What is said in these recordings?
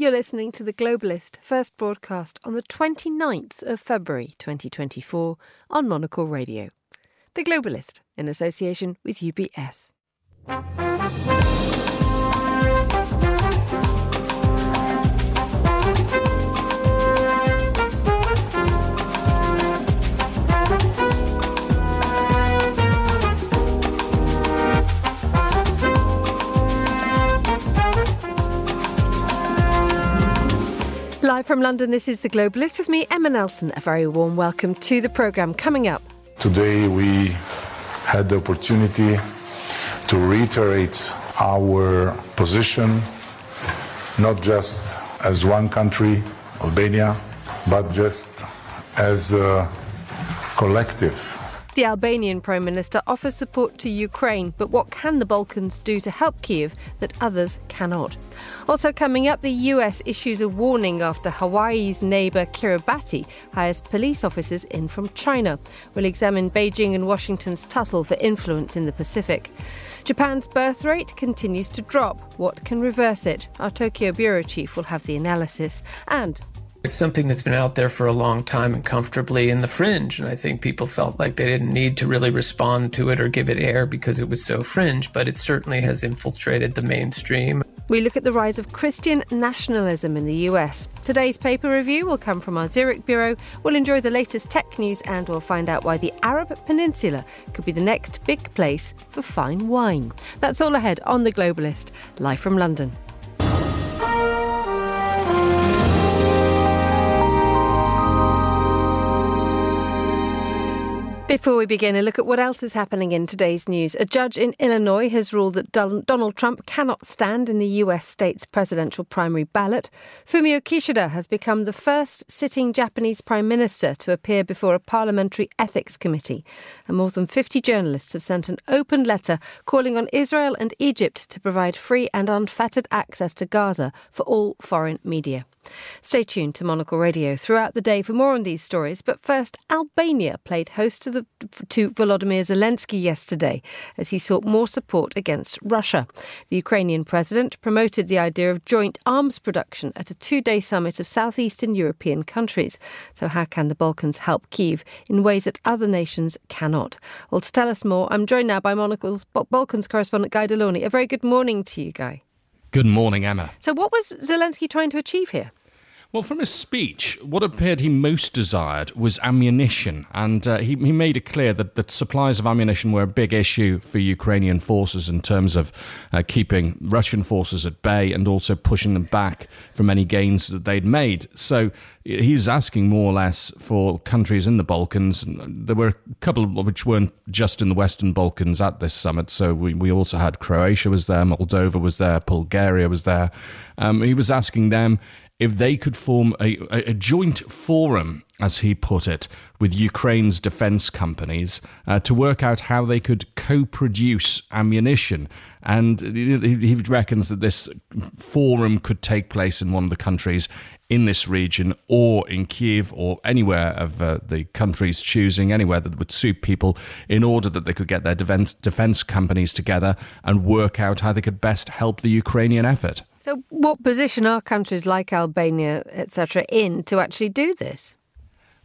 You're listening to The Globalist, first broadcast on the 29th of February 2024 on Monocle Radio. The Globalist, in association with UBS. Live from London, this is The Globalist with me, Emma Nelson. A very warm welcome to the programme. Coming up. Today we had the opportunity to reiterate our position, not just as one country, Albania, but just as a collective the Albanian Prime Minister offers support to Ukraine, but what can the Balkans do to help Kiev that others cannot? Also, coming up, the US issues a warning after Hawaii's neighbour Kiribati hires police officers in from China. We'll examine Beijing and Washington's tussle for influence in the Pacific. Japan's birth rate continues to drop. What can reverse it? Our Tokyo bureau chief will have the analysis. And it's something that's been out there for a long time and comfortably in the fringe. And I think people felt like they didn't need to really respond to it or give it air because it was so fringe, but it certainly has infiltrated the mainstream. We look at the rise of Christian nationalism in the US. Today's paper review will come from our Zurich bureau. We'll enjoy the latest tech news and we'll find out why the Arab Peninsula could be the next big place for fine wine. That's all ahead on The Globalist, live from London. Before we begin, a look at what else is happening in today's news. A judge in Illinois has ruled that Donald Trump cannot stand in the US state's presidential primary ballot. Fumio Kishida has become the first sitting Japanese prime minister to appear before a parliamentary ethics committee. And more than 50 journalists have sent an open letter calling on Israel and Egypt to provide free and unfettered access to Gaza for all foreign media. Stay tuned to Monocle Radio throughout the day for more on these stories. But first, Albania played host to, the, to Volodymyr Zelensky yesterday as he sought more support against Russia. The Ukrainian president promoted the idea of joint arms production at a two day summit of southeastern European countries. So, how can the Balkans help Kiev in ways that other nations cannot? Well, to tell us more, I'm joined now by Monocle's Balkans correspondent Guy De Launey. A very good morning to you, Guy. Good morning, Emma. So, what was Zelensky trying to achieve here? Well, from his speech, what appeared he most desired was ammunition, and uh, he, he made it clear that, that supplies of ammunition were a big issue for Ukrainian forces in terms of uh, keeping Russian forces at bay and also pushing them back from any gains that they'd made. So he's asking more or less for countries in the Balkans. There were a couple which weren't just in the Western Balkans at this summit. So we, we also had Croatia was there, Moldova was there, Bulgaria was there. Um, he was asking them if they could form a, a, joint forum, as he put it, with Ukraine's defense companies uh, to work out how they could co produce ammunition. And he reckons that this forum could take place in one of the countries in this region or in Kiev or anywhere of uh, the countries choosing, anywhere that would suit people, in order that they could get their defense, defense companies together and work out how they could best help the Ukrainian effort. So, what position are countries like Albania, etc., in to actually do this?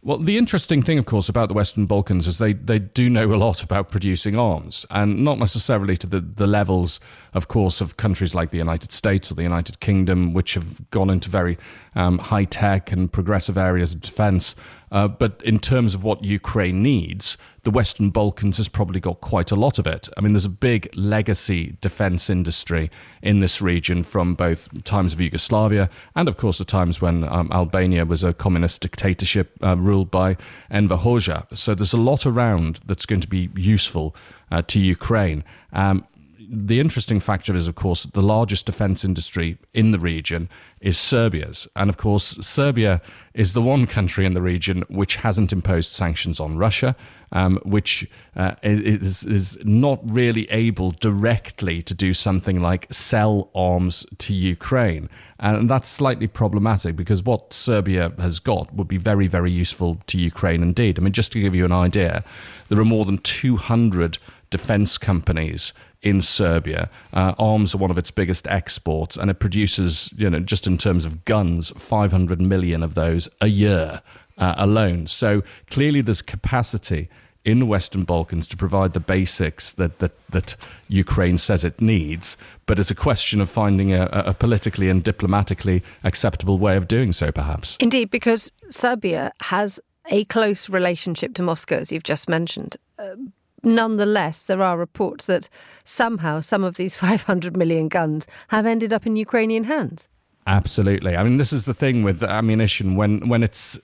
Well, the interesting thing, of course, about the Western Balkans is they, they do know a lot about producing arms, and not necessarily to the, the levels, of course, of countries like the United States or the United Kingdom, which have gone into very um, high tech and progressive areas of defense. Uh, but in terms of what Ukraine needs, the Western Balkans has probably got quite a lot of it. I mean, there's a big legacy defense industry in this region from both times of Yugoslavia and, of course, the times when um, Albania was a communist dictatorship uh, ruled by Enver Hoxha. So there's a lot around that's going to be useful uh, to Ukraine. Um, the interesting factor is, of course, the largest defense industry in the region is Serbia's. And of course, Serbia is the one country in the region which hasn't imposed sanctions on Russia, um, which uh, is, is not really able directly to do something like sell arms to Ukraine. And that's slightly problematic because what Serbia has got would be very, very useful to Ukraine indeed. I mean, just to give you an idea, there are more than 200 defense companies in Serbia. Uh, arms are one of its biggest exports, and it produces, you know, just in terms of guns, 500 million of those a year uh, alone. So clearly, there's capacity in the Western Balkans to provide the basics that, that, that Ukraine says it needs, but it's a question of finding a, a, politically and diplomatically acceptable way of doing so, perhaps. Indeed, because Serbia has a close relationship to Moscow, as you've just mentioned. Uh, nonetheless, there are reports that somehow some of these 500 million guns have ended up in Ukrainian hands. Absolutely. I mean, this is the thing with ammunition when when it's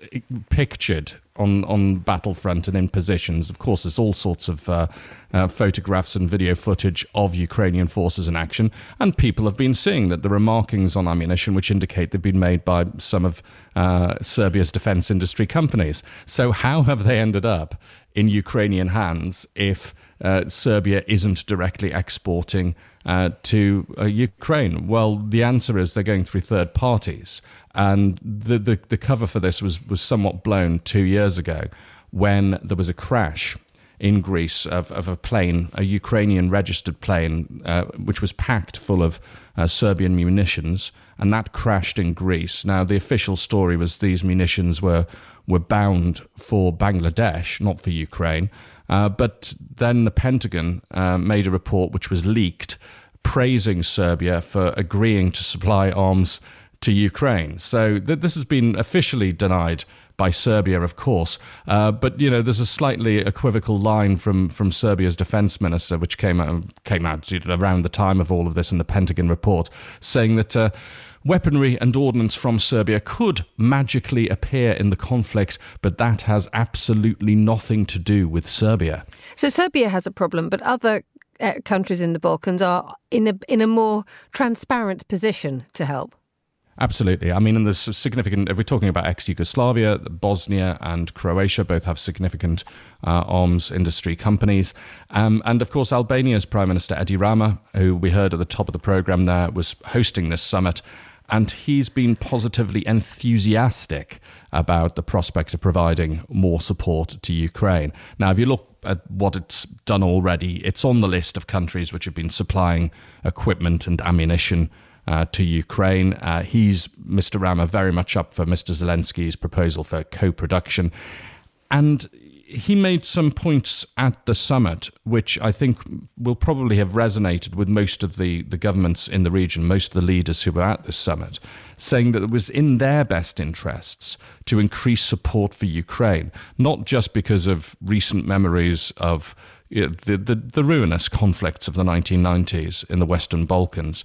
pictured on on battlefront and in positions. Of course, there's all sorts of uh, uh, photographs and video footage of Ukrainian forces in action, and people have been seeing that there are markings on ammunition which indicate they've been made by some of uh, Serbia's defense industry companies. So, how have they ended up in Ukrainian hands if uh, Serbia isn't directly exporting? Uh, to uh, Ukraine? Well, the answer is they're going through third parties. And the, the, the cover for this was, was somewhat blown two years ago when there was a crash in Greece of, of a plane, a Ukrainian registered plane, uh, which was packed full of uh, Serbian munitions, and that crashed in Greece. Now, the official story was these munitions were, were bound for Bangladesh, not for Ukraine. Uh, but then the Pentagon uh, made a report which was leaked praising Serbia for agreeing to supply arms to Ukraine. So th- this has been officially denied by Serbia, of course. Uh, but you know, there's a slightly equivocal line from from Serbia's defense minister, which came out came out around the time of all of this in the Pentagon report, saying that. Uh, Weaponry and ordnance from Serbia could magically appear in the conflict, but that has absolutely nothing to do with Serbia. So Serbia has a problem, but other uh, countries in the Balkans are in a in a more transparent position to help. Absolutely. I mean, and there's significant, if we're talking about ex Yugoslavia, Bosnia and Croatia both have significant uh, arms industry companies. Um, and of course, Albania's Prime Minister Edi Rama, who we heard at the top of the programme there, was hosting this summit and he's been positively enthusiastic about the prospect of providing more support to Ukraine. Now, if you look at what it's done already, it's on the list of countries which have been supplying equipment and ammunition. Uh, to Ukraine. Uh, he's, Mr. Rama, very much up for Mr. Zelensky's proposal for co production. And he made some points at the summit, which I think will probably have resonated with most of the, the governments in the region, most of the leaders who were at this summit, saying that it was in their best interests to increase support for Ukraine, not just because of recent memories of you know, the, the, the ruinous conflicts of the 1990s in the Western Balkans,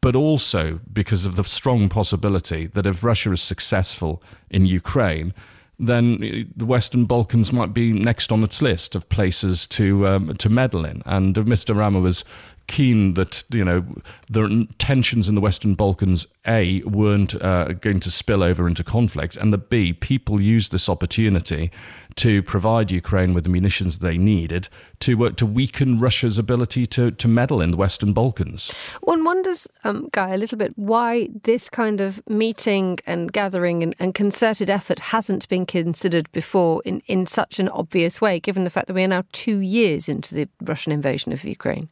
but also because of the strong possibility that if Russia is successful in Ukraine, then the Western Balkans might be next on its list of places to um, to meddle in. And Mr. Rama was keen that you know the tensions in the Western Balkans a weren't uh, going to spill over into conflict, and that b people used this opportunity to provide Ukraine with the munitions they needed to uh, to weaken Russia's ability to to meddle in the Western Balkans. One wonders, um, Guy, a little bit why this kind of meeting and gathering and, and concerted effort hasn't been considered before in, in such an obvious way, given the fact that we are now two years into the Russian invasion of Ukraine.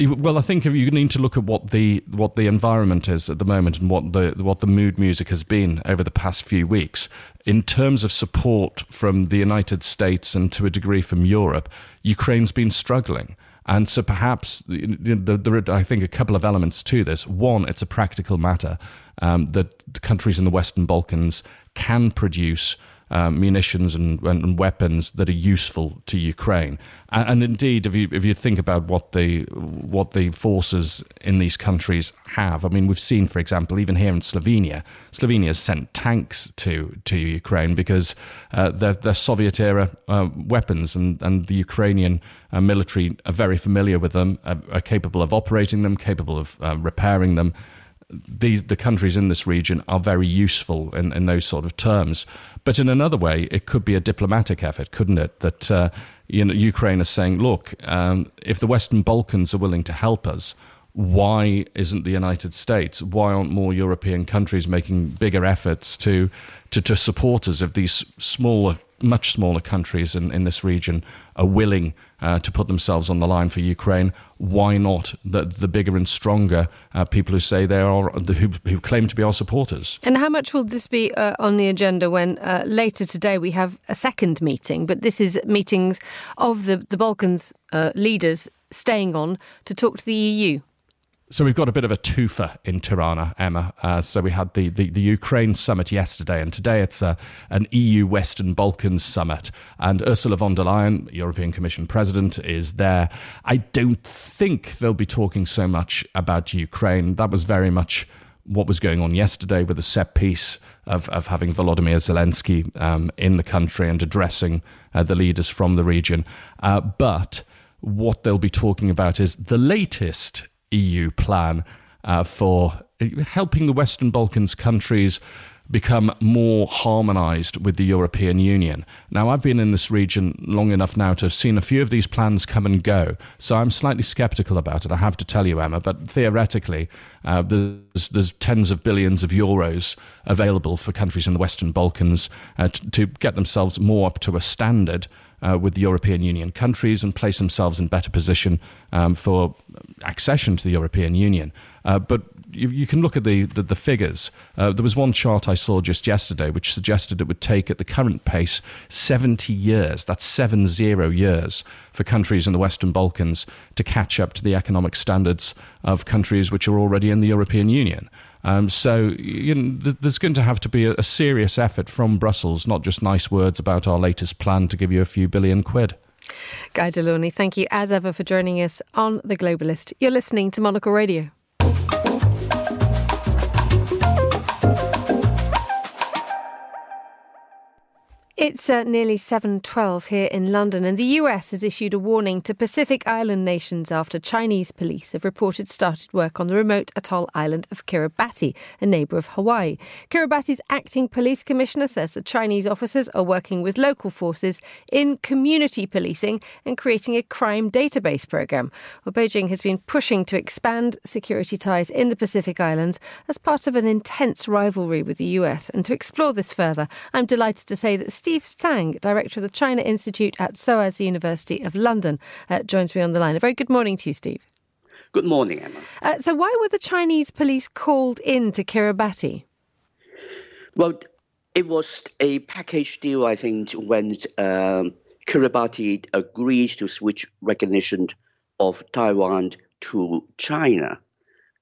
Well, I think you need to look at what the what the environment is at the moment and what the what the mood music has been over the past few weeks in terms of support from the United States and to a degree from Europe. Ukraine's been struggling. And so perhaps there are, I think, a couple of elements to this. One, it's a practical matter um, that countries in the Western Balkans can produce um, munitions and, and, weapons that are useful to Ukraine. And, and, indeed, if you if you think about what the what the forces in these countries have, I mean, we've seen, for example, even here in Slovenia, Slovenia has sent tanks to to Ukraine because uh, they're, they're Soviet era uh, weapons, and and the Ukrainian uh, military are very familiar with them, are, are, capable of operating them, capable of uh, repairing them the the countries in this region are very useful in, in those sort of terms. But in another way, it could be a diplomatic effort, couldn't it? That uh, you know, Ukraine is saying, look, um, if the Western Balkans are willing to help us, why isn't the United States? Why aren't more European countries making bigger efforts to to, to support us if these smaller, much smaller countries in, in this region are willing uh, to put themselves on the line for Ukraine? Why not the, the bigger and stronger uh, people who say they are who, who claim to be our supporters? And how much will this be uh, on the agenda when uh, later today we have a second meeting? But this is meetings of the the Balkans uh, leaders staying on to talk to the EU. So we've got a bit of a twofer in Tirana, Emma. Uh, so we had the, the, the, Ukraine summit yesterday, and today it's a, an EU Western Balkans summit. And Ursula von der Leyen, European Commission President, is there. I don't think they'll be talking so much about Ukraine. That was very much what was going on yesterday with the set piece of, of having Volodymyr Zelensky um, in the country and addressing uh, the leaders from the region. Uh, but what they'll be talking about is the latest EU plan uh, for helping the Western Balkans countries become more harmonized with the European Union. Now, I've been in this region long enough now to have seen a few of these plans come and go, so I'm slightly skeptical about it, I have to tell you, Emma. But theoretically, uh, there's, there's, tens of billions of euros available for countries in the Western Balkans uh, to, to get themselves more up to a standard uh, with the European Union countries and place themselves in better position um, for accession to the European Union. Uh, but you, you, can look at the, the, the figures. Uh, there was one chart I saw just yesterday which suggested it would take, at the current pace, 70 years, that's seven zero years, for countries in the Western Balkans to catch up to the economic standards of countries which are already in the European Union. Um, so you know, there's going to have to be a, a serious effort from Brussels, not just nice words about our latest plan to give you a few billion quid. Guy De Launey, thank you as ever for joining us on The Globalist. You're listening to Monocle Radio. It's uh, nearly 7:12 here in London and the US has issued a warning to Pacific Island nations after Chinese police have reported started work on the remote atoll island of Kiribati, a neighbor of Hawaii. Kiribati's acting police commissioner says the Chinese officers are working with local forces in community policing and creating a crime database program. Well, Beijing has been pushing to expand security ties in the Pacific Islands as part of an intense rivalry with the US. And to explore this further, I'm delighted to say that Steve Steve Tsang, Director of the China Institute at SOAS University of London, uh, joins me on the line. A very good morning to you, Steve. Good morning, Emma. Uh, so, why were the Chinese police called in to Kiribati? Well, it was a package deal, I think, when um, Kiribati agreed to switch recognition of Taiwan to China.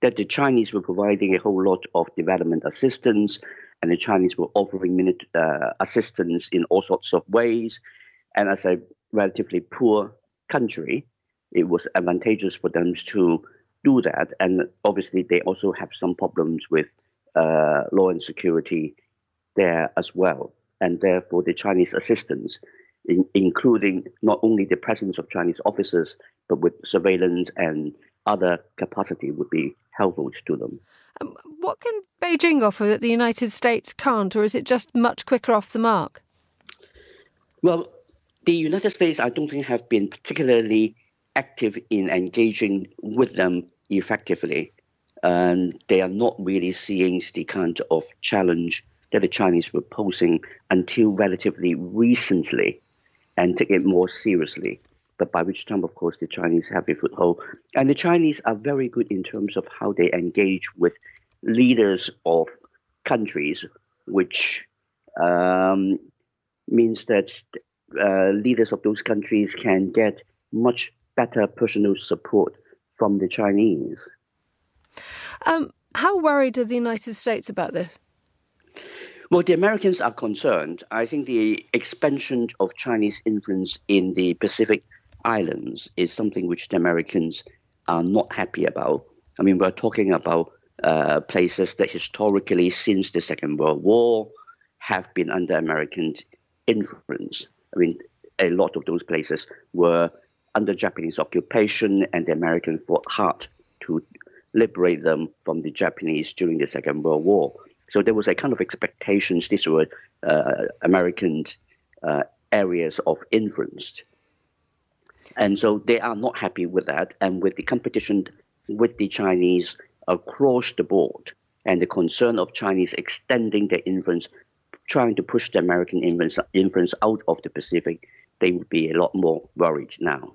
That the Chinese were providing a whole lot of development assistance, and the Chinese were offering uh, assistance in all sorts of ways. And as a relatively poor country, it was advantageous for them to do that. And obviously, they also have some problems with uh, law and security there as well. And therefore, the Chinese assistance, in, including not only the presence of Chinese officers, but with surveillance and other capacity, would be helpful to them. Um, what can Beijing offer that the United States can't, or is it just much quicker off the mark? Well, the United States, I don't think, have been particularly active in engaging with them effectively. And they are not really seeing the kind of challenge that the Chinese were posing until relatively recently and take it more seriously. But by which time, of course, the Chinese have a foothold. And the Chinese are very good in terms of how they engage with leaders of countries, which um, means that uh, leaders of those countries can get much better personal support from the Chinese. Um, how worried are the United States about this? Well, the Americans are concerned. I think the expansion of Chinese influence in the Pacific Islands is something which the Americans are not happy about. I mean, we're talking about uh, places that historically, since the Second World War, have been under American influence. I mean, a lot of those places were under Japanese occupation, and the Americans fought hard to liberate them from the Japanese during the Second World War. So there was a kind of expectations these were uh, American uh, areas of influence. And so they are not happy with that. And with the competition with the Chinese across the board and the concern of Chinese extending their influence, trying to push the American influence, influence out of the Pacific, they would be a lot more worried now.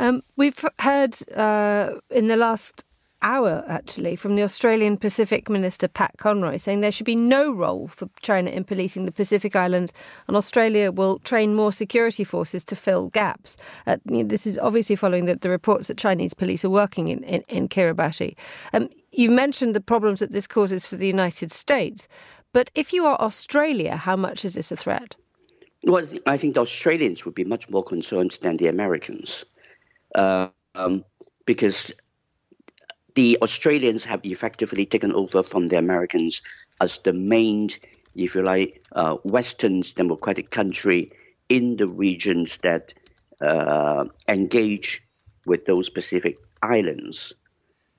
Um, we've heard uh, in the last hour, actually, from the Australian Pacific Minister Pat Conroy saying there should be no role for China in policing the Pacific Islands, and Australia will train more security forces to fill gaps. Uh, you know, this is obviously following the, the, reports that Chinese police are working in, in, in Kiribati. Um, you mentioned the problems that this causes for the United States, but if you are Australia, how much is this a threat? Well, I think the Australians would be much more concerned than the Americans. Uh, um, because the Australians have effectively taken over from the Americans as the main, if you like, uh, Western democratic country in the regions that uh, engage with those Pacific islands.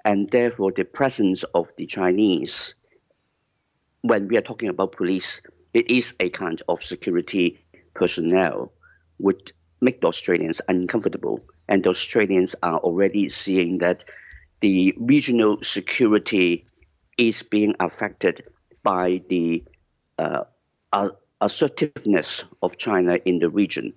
And therefore, the presence of the Chinese, when we are talking about police, it is a kind of security personnel, would make the Australians uncomfortable. And the Australians are already seeing that the regional security is being affected by the uh, assertiveness of China in the region.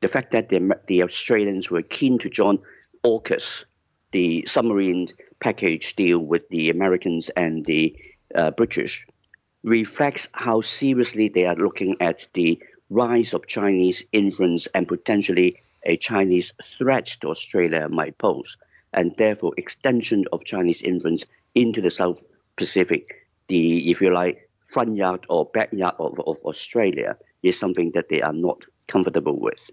The fact that the, the Australians were keen to join AUKUS, the submarine package deal with the Americans and the uh, British, reflects how seriously they are looking at the rise of Chinese influence and potentially a Chinese threat to Australia might pose and therefore extension of Chinese influence into the South Pacific, the, if you like, front yard or backyard of, of Australia is something that they are not comfortable with.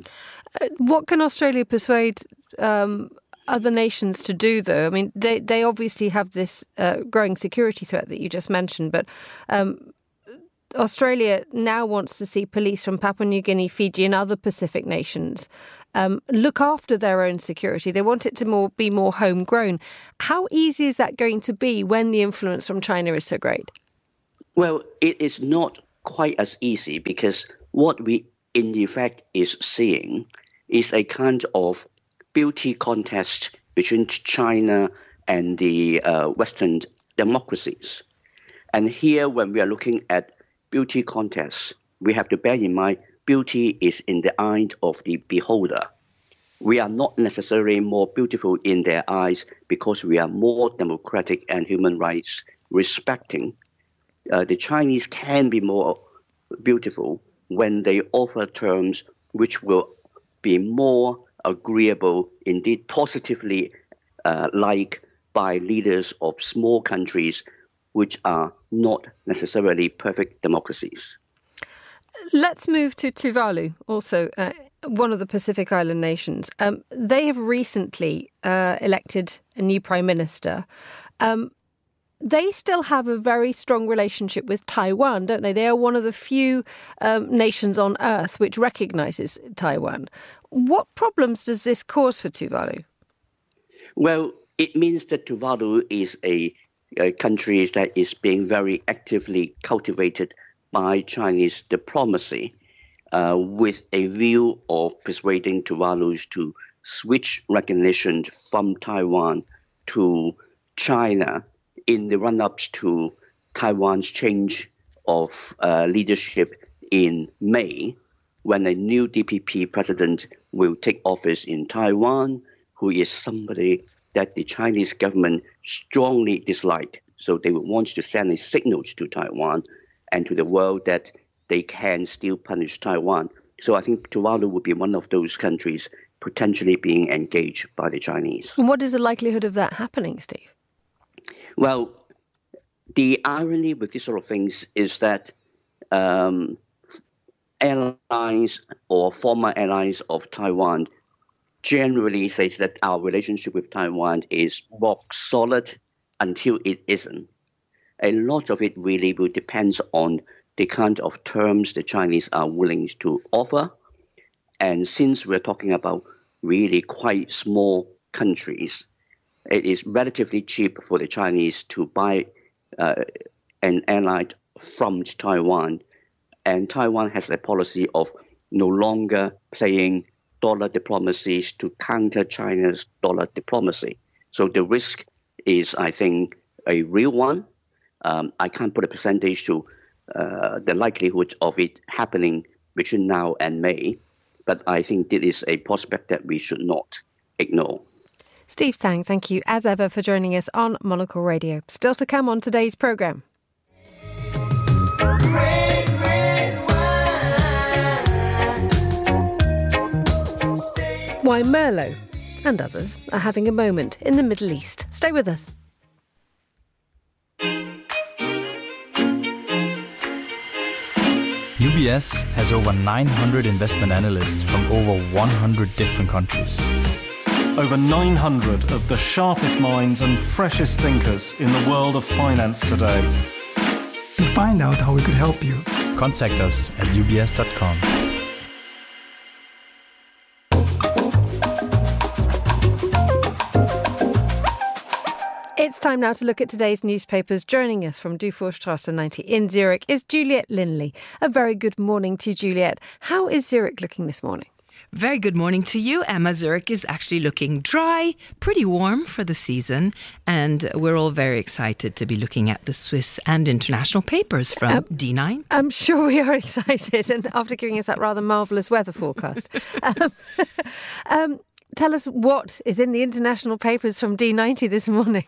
Uh, what can Australia persuade um, other nations to do, though? I mean, they, they obviously have this uh, growing security threat that you just mentioned, but um, Australia now wants to see police from Papua New Guinea, Fiji, and other Pacific nations um, look after their own security. They want it to more be more homegrown. How easy is that going to be when the influence from China is so great? Well, it is not quite as easy because what we in effect is seeing is a kind of beauty contest between China and the uh, Western democracies. And here, when we are looking at beauty contests, we have to bear in mind beauty is in the eye of the beholder. We are not necessarily more beautiful in their eyes because we are more democratic and human rights respecting. Uh, the Chinese can be more beautiful when they offer terms which will be more agreeable, indeed positively uh, liked by leaders of small countries which are not necessarily perfect democracies. Let's move to Tuvalu, also uh, one of the Pacific Island nations. Um, they have recently uh, elected a new prime minister. Um, they still have a very strong relationship with Taiwan, don't they? They are one of the few um, nations on earth which recognizes Taiwan. What problems does this cause for Tuvalu? Well, it means that Tuvalu is a, a country that is being very actively cultivated by Chinese diplomacy uh, with a view of persuading Tuvalus to switch recognition from Taiwan to China in the run ups to Taiwan's change of uh, leadership in May, when a new DPP president will take office in Taiwan, who is somebody that the Chinese government strongly dislike. So they would want to send a signal to Taiwan and to the world that they can still punish Taiwan. So I think Tuvalu would be one of those countries potentially being engaged by the Chinese. And what is the likelihood of that happening, Steve? Well, the irony with these sort of things is that um, allies or former allies of Taiwan generally says that our relationship with Taiwan is rock solid until it isn't a lot of it really will depend on the kind of terms the Chinese are willing to offer. And since we're talking about really quite small countries, it is relatively cheap for the Chinese to buy uh, an ally from Taiwan. And Taiwan has a policy of no longer playing dollar diplomacies to counter China's dollar diplomacy. So the risk is, I think, a real one. Um, I can't put a percentage to uh, the likelihood of it happening between now and May, but I think this is a prospect that we should not ignore. Steve Tsang, thank you as ever for joining us on Monocle Radio. Still to come on today's programme. Why Merlot and others are having a moment in the Middle East. Stay with us. UBS has over 900 investment analysts from over 100 different countries. Over 900 of the sharpest minds and freshest thinkers in the world of finance today. To find out how we could help you, contact us at ubs.com. time now to look at today's newspapers. Joining us from Dufourstrasse 90 in Zurich is Juliet Linley. A very good morning to Juliet. How is Zurich looking this morning? Very good morning to you. Emma Zurich is actually looking dry, pretty warm for the season, and we're all very excited to be looking at the Swiss and international papers from um, D9. I'm sure we are excited, and after giving us that rather marvellous weather forecast. um, um, tell us what is in the international papers from D90 this morning.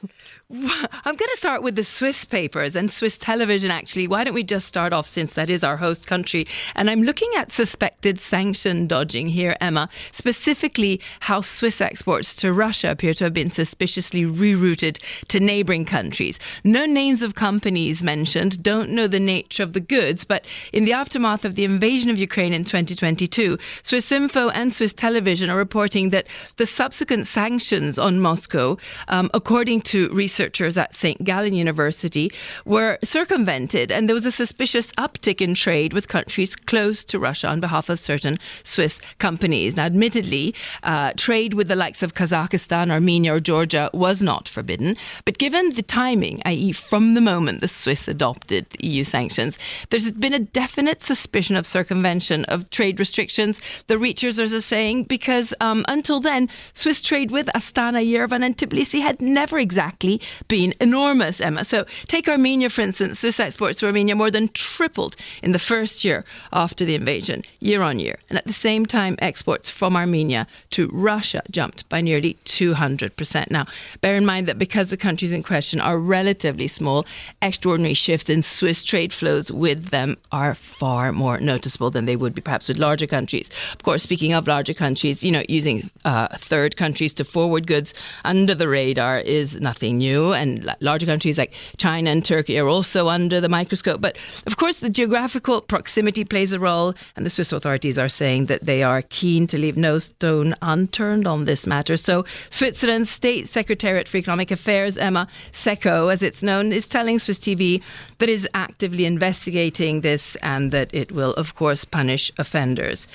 I'm going to start with the Swiss papers and Swiss television, actually. Why don't we just start off since that is our host country? And I'm looking at suspected sanction dodging here, Emma, specifically how Swiss exports to Russia appear to have been suspiciously rerouted to neighboring countries. No names of companies mentioned, don't know the nature of the goods, but in the aftermath of the invasion of Ukraine in 2022, Swiss Info and Swiss television are reporting that the subsequent sanctions on Moscow, um, according to researchers at St. Gallen University, were circumvented, and there was a suspicious uptick in trade with countries close to Russia on behalf of certain Swiss companies. Now, admittedly, uh, trade with the likes of Kazakhstan, Armenia, or Georgia was not forbidden, but given the timing, i.e., from the moment the Swiss adopted the EU sanctions, there's been a definite suspicion of circumvention of trade restrictions. The researchers are saying because um, until then, Swiss trade with Astana, Yerevan, and Tbilisi had never exactly been enormous, Emma. So take Armenia, for instance. Swiss exports to Armenia more than tripled in the first year after the invasion, year on year. And at the same time, exports from Armenia to Russia jumped by nearly 200%. Now, bear in mind that because the countries in question are relatively small, extraordinary shifts in Swiss trade flows with them are far more noticeable than they would be perhaps with larger countries. Of course, speaking of larger countries, you know, using uh, uh, third countries to forward goods under the radar is nothing new. And larger countries like China and Turkey are also under the microscope. But of course, the geographical proximity plays a role. And the Swiss authorities are saying that they are keen to leave no stone unturned on this matter. So, Switzerland's State Secretariat for Economic Affairs, Emma SECO, as it's known, is telling Swiss TV that is actively investigating this and that it will, of course, punish offenders.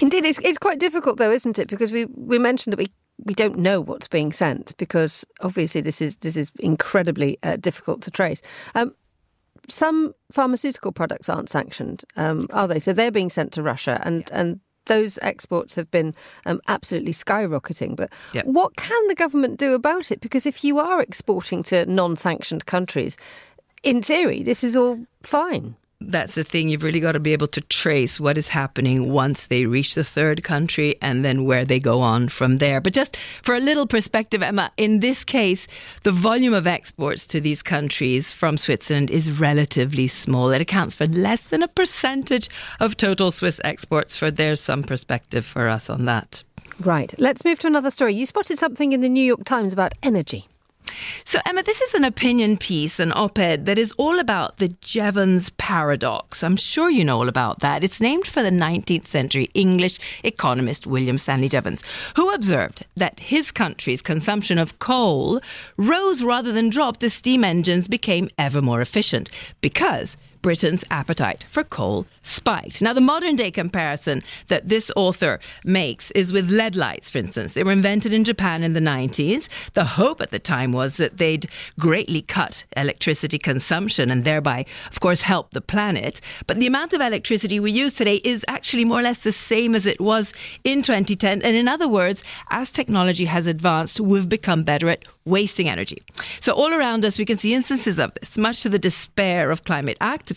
Indeed, it's, it's quite difficult though, isn't it? Because we, we mentioned that we we don't know what's being sent because obviously this is this is incredibly uh, difficult to trace. Um, some pharmaceutical products aren't sanctioned, um, are they? So they're being sent to Russia, and yeah. and those exports have been um, absolutely skyrocketing. But yep. what can the government do about it? Because if you are exporting to non-sanctioned countries, in theory, this is all fine that's the thing. You've really got to be able to trace what is happening once they reach the third country and then where they go on from there. But just for a little perspective, Emma, in this case, the volume of exports to these countries from Switzerland is relatively small. It accounts for less than a percentage of total Swiss exports. For there's some perspective for us on that. Right. Let's move to another story. You spotted something in the New York Times about energy. So, Emma, this is an opinion piece, an op ed that is all about the Jevons paradox. I'm sure you know all about that. It's named for the 19th century English economist William Stanley Jevons, who observed that his country's consumption of coal rose rather than dropped as steam engines became ever more efficient because Britain's appetite for coal spiked. Now, the modern day comparison that this author makes is with LED lights, for instance. They were invented in Japan in the 90s. The hope at the time was that they'd greatly cut electricity consumption and thereby, of course, help the planet. But the amount of electricity we use today is actually more or less the same as it was in 2010. And in other words, as technology has advanced, we've become better at wasting energy. So, all around us, we can see instances of this, much to the despair of climate activists,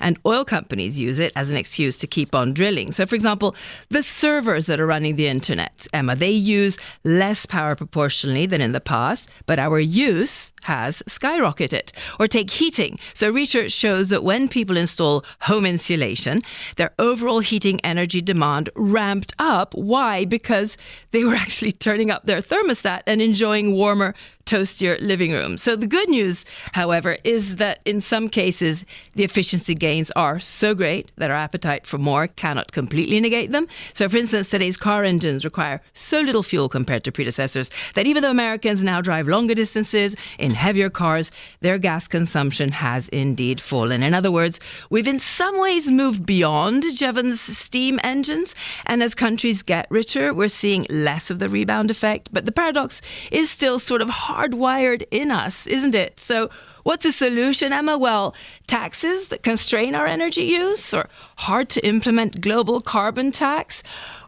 and oil companies use it as an excuse to keep on drilling. So, for example, the servers that are running the internet, Emma, they use less power proportionally than in the past, but our use has skyrocketed. Or take heating. So, research shows that when people install home insulation, their overall heating energy demand ramped up. Why? Because they were actually turning up their thermostat and enjoying warmer toastier living room. So the good news, however, is that in some cases the efficiency gains are so great that our appetite for more cannot completely negate them. So for instance, today's car engines require so little fuel compared to predecessors that even though Americans now drive longer distances in heavier cars, their gas consumption has indeed fallen. In other words, we've in some ways moved beyond Jevons steam engines and as countries get richer, we're seeing less of the rebound effect, but the paradox is still sort of hard hardwired in us, isn't it? So, what's the solution, Emma? Well, taxes that constrain our energy use or hard to implement global carbon tax?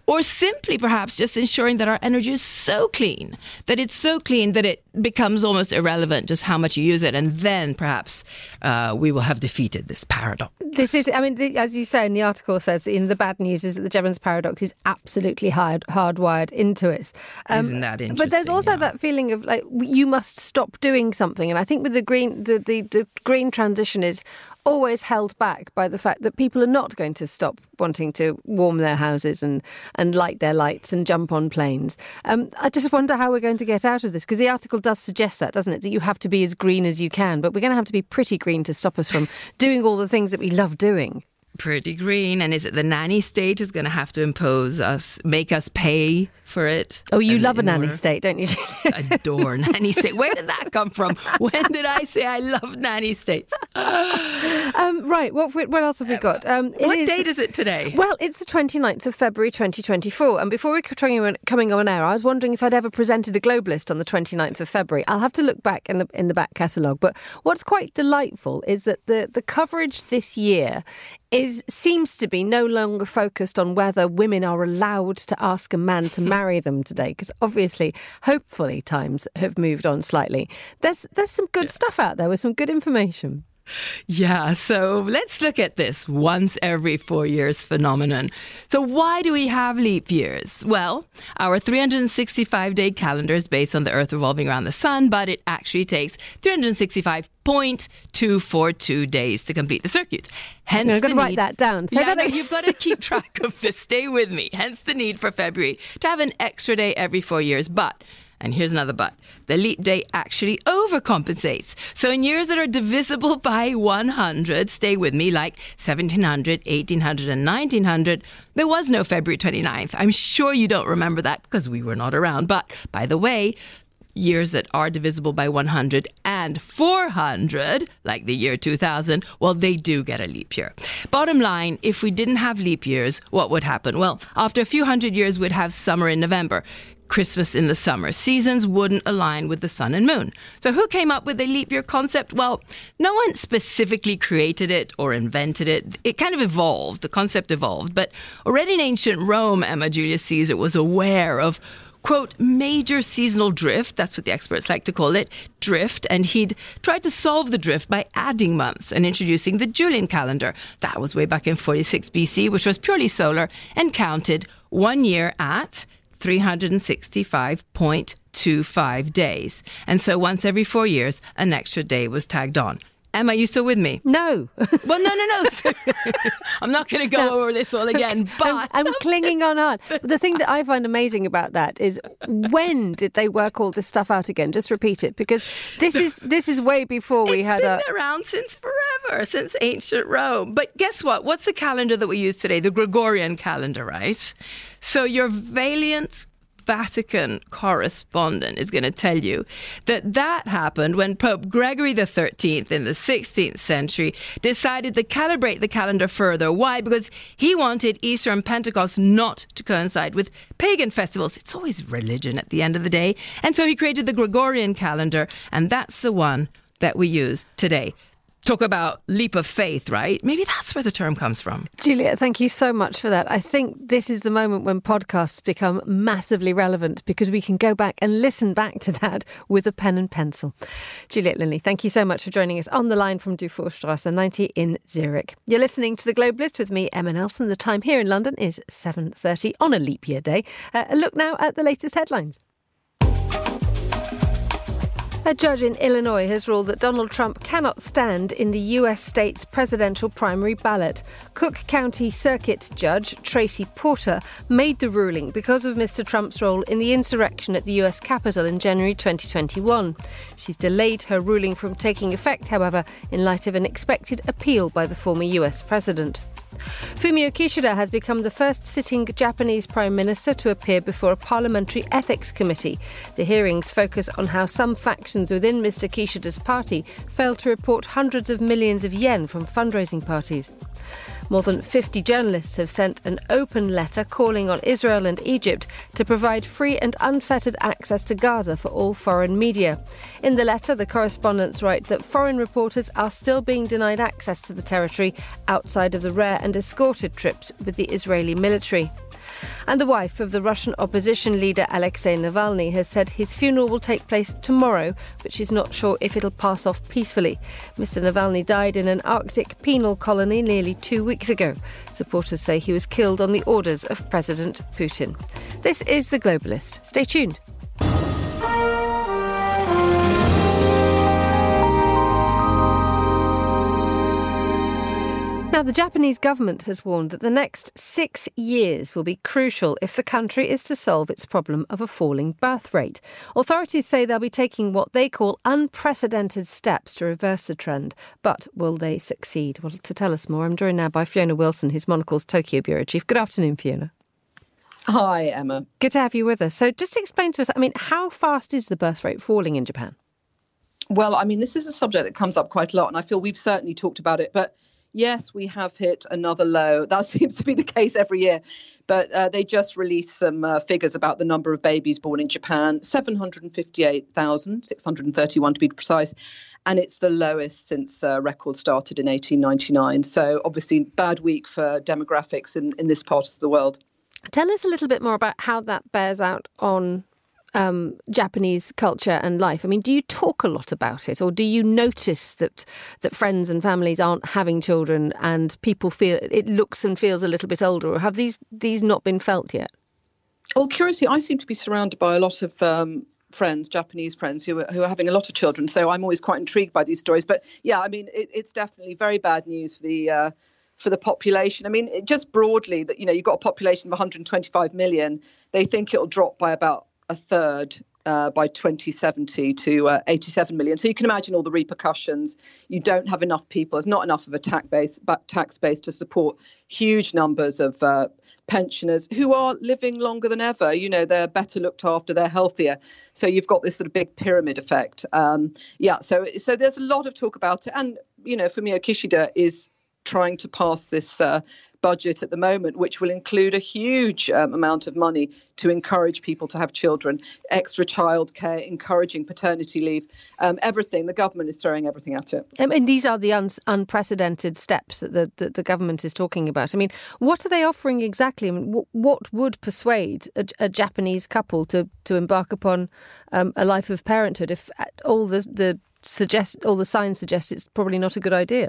Or simply perhaps just ensuring that our energy is so clean that it's so clean that it becomes almost irrelevant just how much you use it, and then perhaps uh, we will have defeated this paradox. This is, I mean, the, as you say in the article says, in the bad news is that the Jevons paradox is absolutely hard, hardwired into us. Um, Isn't that interesting? But there's also yeah. that feeling of like you must stop doing something, and I think with the green, the, the, the green transition is always held back by the fact that people are not going to stop wanting to warm their houses and, and light their lights and jump on planes. Um, I just wonder how we're going to get out of this because the article does suggest that, doesn't it? That you have to be as green as you can, but we're going to have to be pretty green to stop us from doing all the things that we love doing pretty green. And is it the nanny state is going to have to impose us, make us pay for it? Oh, you love a nanny state, don't you? I adore nanny state. Where did that come from? When did I say I love nanny states? um, right. What what else have we got? Um, what is, date is it today? Well, it's the 29th of February 2024. And before we were coming on air, I was wondering if I'd ever presented a globalist on the 29th of February. I'll have to look back in the in the back catalogue. But what's quite delightful is that the the coverage this year is seems to be no longer focused on whether women are allowed to ask a man to marry them today because obviously hopefully times have moved on slightly there's there's some good yeah. stuff out there with some good information yeah, so let's look at this once every four years phenomenon. So, why do we have leap years? Well, our 365 day calendar is based on the Earth revolving around the Sun, but it actually takes 365.242 days to complete the circuit. Hence, I'm going to write that down. Say yeah, that you've got to keep track of this. Stay with me. Hence, the need for February to have an extra day every four years. But and here's another but. The leap day actually overcompensates. So in years that are divisible by 100, stay with me, like 1700, 1800, and 1900, there was no February 29th. I'm sure you don't remember that because we were not around. But by the way, years that are divisible by 100 and 400, like the year 2000, well, they do get a leap year. Bottom line, if we didn't have leap years, what would happen? Well, after a few hundred years, we'd have summer in November. Christmas in the summer. Seasons wouldn't align with the sun and moon. So, who came up with the leap year concept? Well, no one specifically created it or invented it. It kind of evolved, the concept evolved. But already in ancient Rome, Emma Julius Caesar was aware of quote, major seasonal drift, that's what the experts like to call it, drift, and he'd tried to solve the drift by adding months and introducing the Julian calendar. That was way back in 46 BC, which was purely solar and counted one year at 365.25 days. And so once every four years, an extra day was tagged on. Emma, you still with me? No. well, no, no, no. I'm not going to go no. over this all again, but. I'm, I'm clinging on hard. The thing that I find amazing about that is when did they work all this stuff out again? Just repeat it because this is this is way before we it's had been a... around since forever, since ancient Rome. But guess what? What's the calendar that we use today? The Gregorian calendar, right? So your Valiant Vatican correspondent is going to tell you that that happened when Pope Gregory XIII in the 16th century decided to calibrate the calendar further. Why? Because he wanted Easter and Pentecost not to coincide with pagan festivals. It's always religion at the end of the day. And so he created the Gregorian calendar, and that's the one that we use today talk about leap of faith, right? Maybe that's where the term comes from. Juliet, thank you so much for that. I think this is the moment when podcasts become massively relevant because we can go back and listen back to that with a pen and pencil. Juliet Linley, thank you so much for joining us on the line from Dufourstrasse 90 in Zurich. You're listening to The Globalist with me, Emma Nelson. The time here in London is 7.30 on a leap year day. Uh, look now at the latest headlines. A judge in Illinois has ruled that Donald Trump cannot stand in the U.S. state's presidential primary ballot. Cook County Circuit Judge Tracy Porter made the ruling because of Mr. Trump's role in the insurrection at the U.S. Capitol in January 2021. She's delayed her ruling from taking effect, however, in light of an expected appeal by the former U.S. president. Fumio Kishida has become the first sitting Japanese Prime Minister to appear before a parliamentary ethics committee. The hearings focus on how some factions within Mr. Kishida's party failed to report hundreds of millions of yen from fundraising parties. More than 50 journalists have sent an open letter calling on Israel and Egypt to provide free and unfettered access to Gaza for all foreign media. In the letter, the correspondents write that foreign reporters are still being denied access to the territory outside of the rare and escorted trips with the Israeli military. And the wife of the Russian opposition leader Alexei Navalny has said his funeral will take place tomorrow, but she's not sure if it'll pass off peacefully. Mr. Navalny died in an Arctic penal colony nearly two weeks ago. Supporters say he was killed on the orders of President Putin. This is The Globalist. Stay tuned. Now, the Japanese government has warned that the next six years will be crucial if the country is to solve its problem of a falling birth rate. Authorities say they'll be taking what they call unprecedented steps to reverse the trend. But will they succeed? Well, to tell us more, I'm joined now by Fiona Wilson, who's Monocle's Tokyo Bureau Chief. Good afternoon, Fiona. Hi, Emma. Good to have you with us. So, just explain to us, I mean, how fast is the birth rate falling in Japan? Well, I mean, this is a subject that comes up quite a lot, and I feel we've certainly talked about it, but yes, we have hit another low. That seems to be the case every year. But uh, they just released some uh, figures about the number of babies born in Japan 758,631 to be precise. And it's the lowest since uh, record started in 1899. So, obviously, bad week for demographics in, in this part of the world. Tell us a little bit more about how that bears out on um, Japanese culture and life? I mean, do you talk a lot about it, or do you notice that that friends and families aren't having children, and people feel it looks and feels a little bit older, or have these these not been felt yet? Well, curiously, I seem to be surrounded by a lot of um, friends, Japanese friends, who are, who are having a lot of children. So I'm always quite intrigued by these stories. But yeah, I mean, it, it's definitely very bad news for the. Uh, for the population. I mean, just broadly, that you know, you've got a population of 125 million. They think it'll drop by about a third uh, by 2070 to uh, 87 million. So you can imagine all the repercussions. You don't have enough people. There's not enough of a tax base, tax base to support huge numbers of uh, pensioners who are living longer than ever. You know, they're better looked after, they're healthier. So you've got this sort of big pyramid effect. Um, yeah. So so there's a lot of talk about it, and you know, Fumio Kishida is trying to pass this uh, budget at the moment, which will include a huge um, amount of money to encourage people to have children, extra childcare, encouraging paternity leave, um, everything. The government is throwing everything at it. I mean, these are the un- unprecedented steps that the, that the government is talking about. I mean, what are they offering exactly? I mean, what would persuade a, a, Japanese couple to, to embark upon um, a life of parenthood if all the, the suggest all the signs suggest it's probably not a good idea?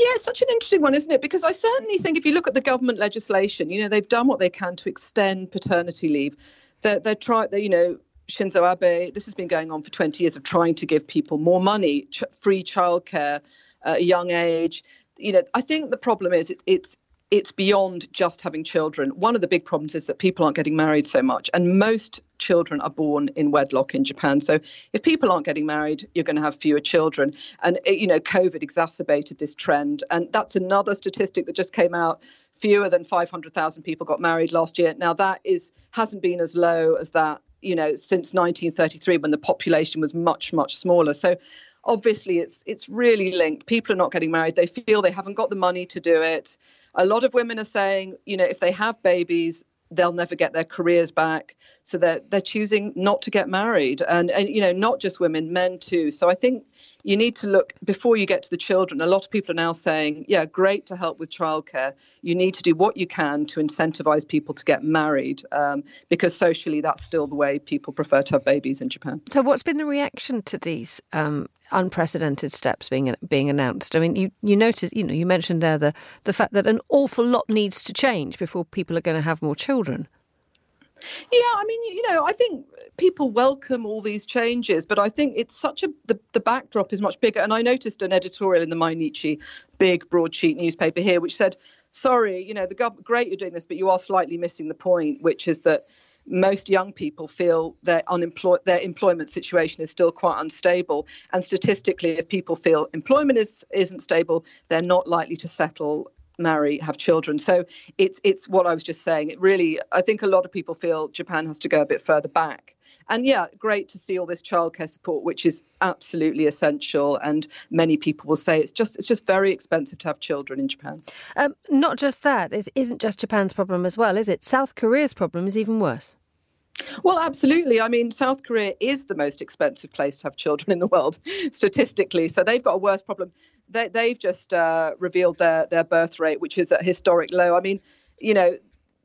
Yeah, it's such an interesting one, isn't it? Because I certainly think if you look at the government legislation, you know, they've done what they can to extend paternity leave. They're, they're trying, you know, Shinzo Abe, this has been going on for 20 years of trying to give people more money, ch- free childcare at a young age. You know, I think the problem is it's, it's it's beyond just having children. One of the big problems is that people aren't getting married so much, and most children are born in wedlock in Japan. So if people aren't getting married, you're going to have fewer children. And eh, you know, COVID exacerbated this trend, and that's another statistic that just came out. Fewer than 500,000 people got married last year. Now that is hasn't been as low as that, you know, since 1933 when the population was much much smaller. So obviously it's it's really linked people are not getting married they feel they haven't got the money to do it a lot of women are saying you know if they have babies they'll never get their careers back so they're they're choosing not to get married and and you know not just women men too so i think you need to look before you get to the children. A lot of people are now saying, yeah, great to help with childcare. You need to do what you can to incentivize people to get married um, because socially that's still the way people prefer to have babies in Japan. So, what's been the reaction to these um, unprecedented steps being being announced? I mean, you you notice, you know, you mentioned there the the fact that an awful lot needs to change before people are going to have more children. Yeah, I mean, you know, I think people welcome all these changes, but I think it's such a the, the backdrop is much bigger. And I noticed an editorial in the Mainichi, big broadsheet newspaper here, which said, "Sorry, you know, the government, great you're doing this, but you are slightly missing the point, which is that." Most young people feel their unemployed their employment situation is still quite unstable and statistically if people feel employment is isn't stable they're not likely to settle marry, have children. So it's it's what I was just saying. It really, I think a lot of people feel Japan has to go a bit further back. And yeah, great to see all this childcare support, which is absolutely essential. And many people will say it's just it's just very expensive to have children in Japan. Um, not just that, it isn't just Japan's problem as well, is it? South Korea's problem is even worse. Well, absolutely. I mean, South Korea is the most expensive place to have children in the world, statistically. So they've got a worse problem. They, have just uh, revealed their, their birth rate, which is at historic low. I mean, you know,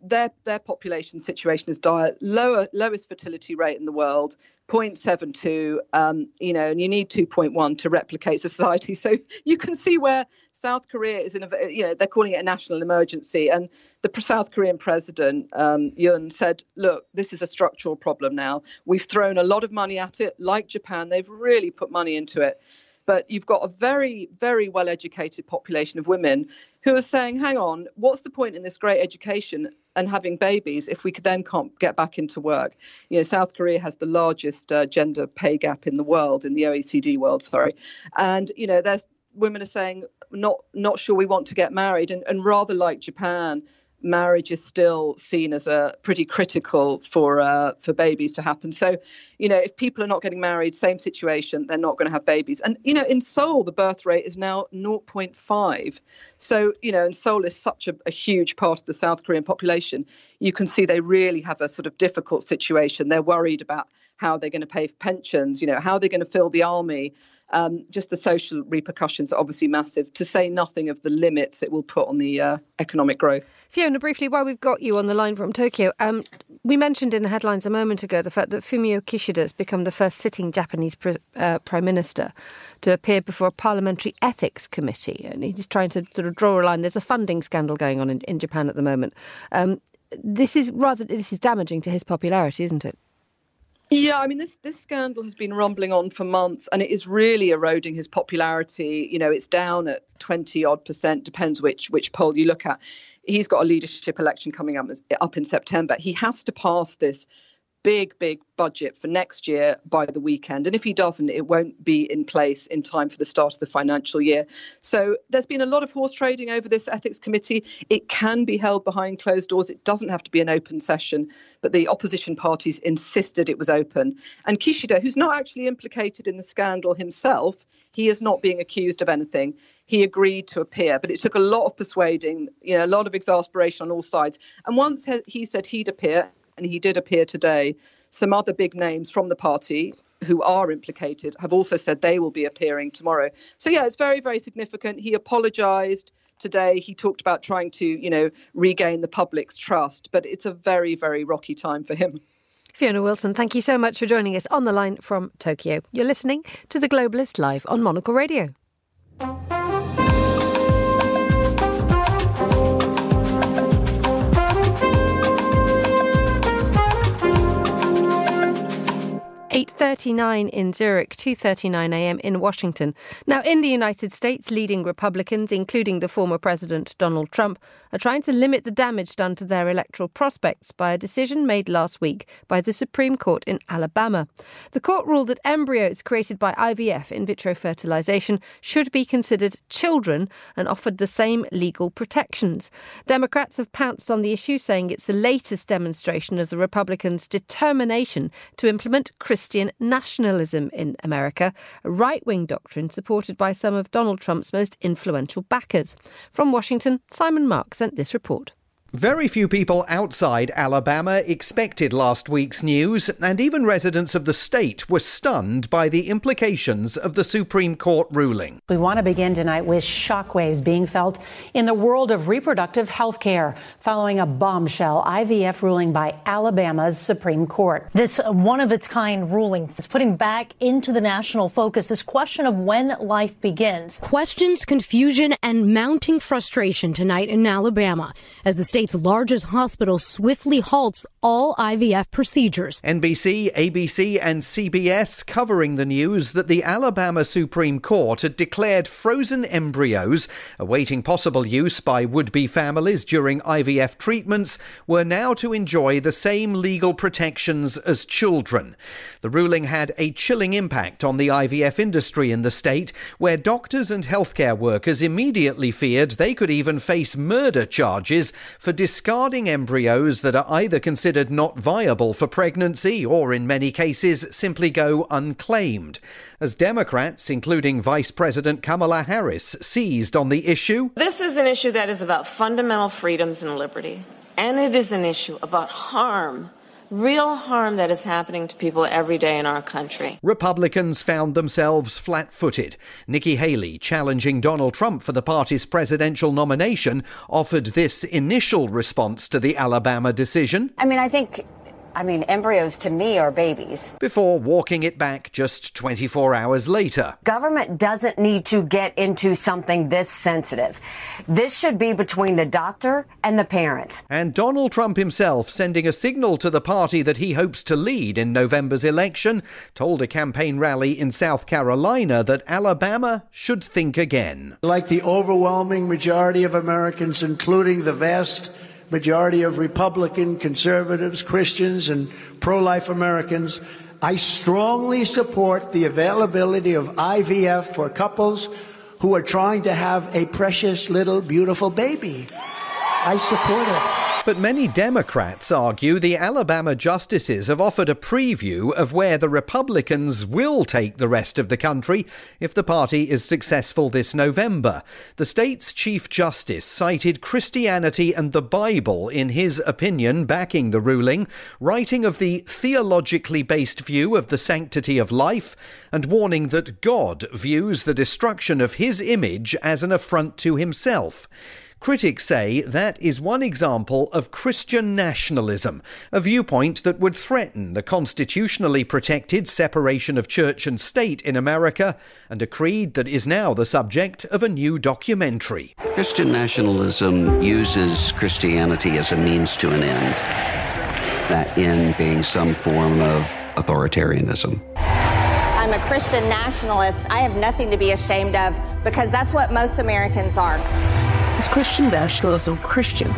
their their population situation is dire, lower lowest fertility rate in the world, 0.72. Um, you know, and you need 2.1 to replicate society. So you can see where South Korea is in a you know they're calling it a national emergency, and the South Korean president um, Yoon said, "Look, this is a structural problem now. We've thrown a lot of money at it, like Japan. They've really put money into it." But you've got a very, very well educated population of women who are saying, hang on, what's the point in this great education and having babies if we could then can't get back into work? You know, South Korea has the largest uh, gender pay gap in the world, in the OECD world, sorry. And, you know, there's women are saying, not not sure we want to get married and, and rather like Japan marriage is still seen as a pretty critical for uh, for babies to happen. So, you know, if people are not getting married, same situation, they're not going to have babies. And you know, in Seoul, the birth rate is now 0.5. So, you know, and Seoul is such a, a huge part of the South Korean population. You can see they really have a sort of difficult situation. They're worried about how they're going to pay for pensions. You know, how they're going to fill the army. Um, just the social repercussions are obviously massive, to say nothing of the limits it will put on the uh, economic growth. Fiona, briefly, while we've got you on the line from Tokyo, um, we mentioned in the headlines a moment ago the fact that Fumio Kishida has become the first sitting Japanese uh, prime minister to appear before a parliamentary ethics committee. And he's trying to sort of draw a line. There's a funding scandal going on in, in Japan at the moment. Um, this is rather this is damaging to his popularity, isn't it? Yeah, I mean this this scandal has been rumbling on for months, and it is really eroding his popularity. You know, it's down at twenty odd percent, depends which which poll you look at. He's got a leadership election coming up up in September. He has to pass this big, big budget for next year by the weekend. And if he doesn't, it won't be in place in time for the start of the financial year. So there's been a lot of horse trading over this ethics committee. It can be held behind closed doors. It doesn't have to be an open session, but the opposition parties insisted it was open. And Kishida, who's not actually implicated in the scandal himself, he is not being accused of anything. He agreed to appear, but it took a lot of persuading, you know, a lot of exasperation on all sides. And once he said he'd appear, and he did appear today. Some other big names from the party who are implicated have also said they will be appearing tomorrow. So yeah, it's very very significant. He apologized today. He talked about trying to, you know, regain the public's trust, but it's a very very rocky time for him. Fiona Wilson, thank you so much for joining us on the line from Tokyo. You're listening to The Globalist live on Monocle Radio. 8.30 6:39 in Zurich, 2:39 a.m. in Washington. Now in the United States, leading Republicans, including the former president Donald Trump, are trying to limit the damage done to their electoral prospects by a decision made last week by the Supreme Court in Alabama. The court ruled that embryos created by IVF in vitro fertilization should be considered children and offered the same legal protections. Democrats have pounced on the issue saying it's the latest demonstration of the Republicans' determination to implement Christian nationalism in America, a right wing doctrine supported by some of Donald Trump's most influential backers. From Washington, Simon Marks sent this report. Very few people outside Alabama expected last week's news, and even residents of the state were stunned by the implications of the Supreme Court ruling. We want to begin tonight with shockwaves being felt in the world of reproductive health care following a bombshell IVF ruling by Alabama's Supreme Court. This uh, one of its kind ruling is putting back into the national focus this question of when life begins. Questions, confusion, and mounting frustration tonight in Alabama as the state state's largest hospital swiftly halts all IVF procedures. NBC, ABC, and CBS covering the news that the Alabama Supreme Court had declared frozen embryos awaiting possible use by would be families during IVF treatments were now to enjoy the same legal protections as children. The ruling had a chilling impact on the IVF industry in the state, where doctors and healthcare workers immediately feared they could even face murder charges for discarding embryos that are either considered not viable for pregnancy or, in many cases, simply go unclaimed. As Democrats, including Vice President Kamala Harris, seized on the issue. This is an issue that is about fundamental freedoms and liberty, and it is an issue about harm real harm that is happening to people every day in our country. Republicans found themselves flat footed. Nikki Haley, challenging Donald Trump for the party's presidential nomination, offered this initial response to the Alabama decision. I mean, I think I mean, embryos to me are babies. Before walking it back just 24 hours later. Government doesn't need to get into something this sensitive. This should be between the doctor and the parents. And Donald Trump himself, sending a signal to the party that he hopes to lead in November's election, told a campaign rally in South Carolina that Alabama should think again. Like the overwhelming majority of Americans, including the vast majority of Republican, conservatives, Christians, and pro life Americans, I strongly support the availability of IVF for couples who are trying to have a precious little beautiful baby. I support it. But many Democrats argue the Alabama justices have offered a preview of where the Republicans will take the rest of the country if the party is successful this November. The state's Chief Justice cited Christianity and the Bible in his opinion backing the ruling, writing of the theologically based view of the sanctity of life and warning that God views the destruction of his image as an affront to himself. Critics say that is one example of Christian nationalism, a viewpoint that would threaten the constitutionally protected separation of church and state in America, and a creed that is now the subject of a new documentary. Christian nationalism uses Christianity as a means to an end, that end being some form of authoritarianism. I'm a Christian nationalist. I have nothing to be ashamed of because that's what most Americans are. Is Christian nationalism Christian?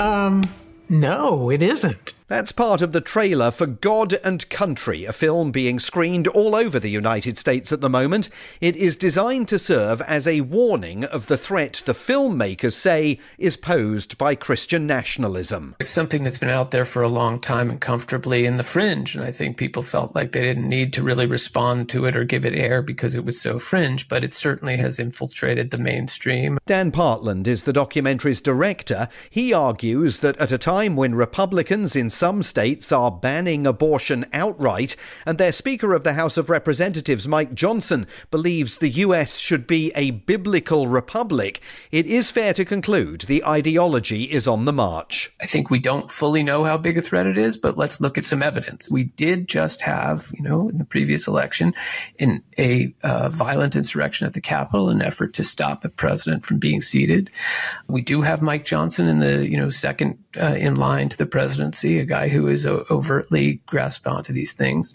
Um, no, it isn't. That's part of the trailer for God and Country, a film being screened all over the United States at the moment. It is designed to serve as a warning of the threat the filmmakers say is posed by Christian nationalism. It's something that's been out there for a long time and comfortably in the fringe, and I think people felt like they didn't need to really respond to it or give it air because it was so fringe, but it certainly has infiltrated the mainstream. Dan Partland is the documentary's director. He argues that at a time when Republicans in some states are banning abortion outright, and their Speaker of the House of Representatives, Mike Johnson, believes the US should be a biblical republic, it is fair to conclude the ideology is on the march. I think we don't fully know how big a threat it is, but let's look at some evidence. We did just have, you know, in the previous election, in a uh, violent insurrection at the Capitol, an effort to stop a president from being seated. We do have Mike Johnson in the, you know, second uh, in line to the presidency, guy who is overtly grasped onto these things.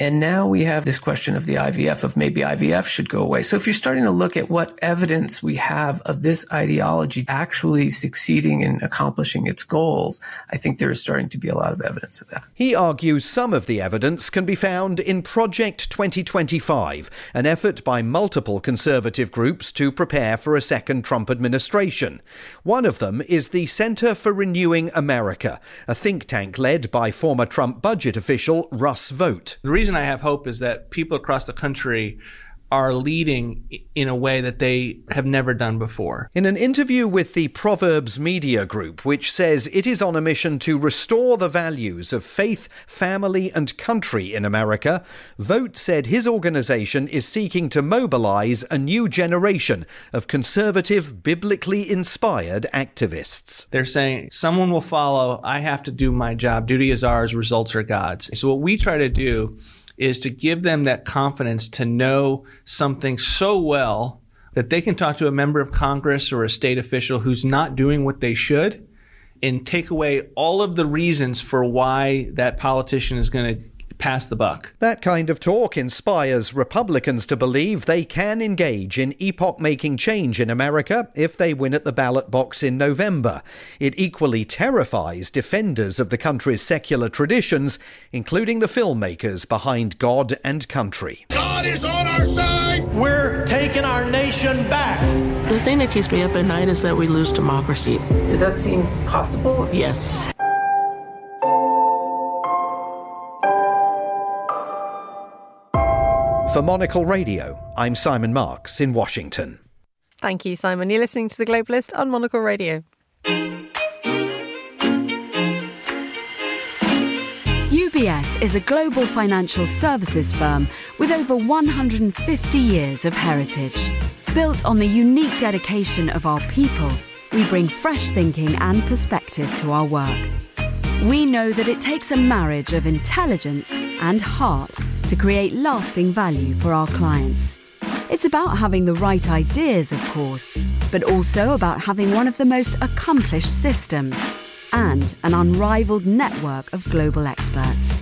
And now we have this question of the IVF, of maybe IVF should go away. So if you're starting to look at what evidence we have of this ideology actually succeeding in accomplishing its goals, I think there is starting to be a lot of evidence of that. He argues some of the evidence can be found in Project 2025, an effort by multiple conservative groups to prepare for a second Trump administration. One of them is the Center for Renewing America, a think tank led by former Trump budget official Russ Vought. The reason I have hope is that people across the country are leading in a way that they have never done before. In an interview with the Proverbs Media Group, which says it is on a mission to restore the values of faith, family, and country in America, Vought said his organization is seeking to mobilize a new generation of conservative, biblically inspired activists. They're saying someone will follow, I have to do my job, duty is ours, results are God's. So, what we try to do is to give them that confidence to know something so well that they can talk to a member of Congress or a state official who's not doing what they should and take away all of the reasons for why that politician is going to pass the buck. That kind of talk inspires Republicans to believe they can engage in epoch making change in America if they win at the ballot box in November. It equally terrifies defenders of the country's secular traditions, including the filmmakers behind God and Country. God is on our side. We're taking our nation back. The thing that keeps me up at night is that we lose democracy. Does that seem possible? Yes. For Monocle Radio, I'm Simon Marks in Washington. Thank you, Simon. You're listening to The Globalist on Monocle Radio. UBS is a global financial services firm with over 150 years of heritage. Built on the unique dedication of our people, we bring fresh thinking and perspective to our work. We know that it takes a marriage of intelligence and heart to create lasting value for our clients. It's about having the right ideas, of course, but also about having one of the most accomplished systems and an unrivaled network of global experts.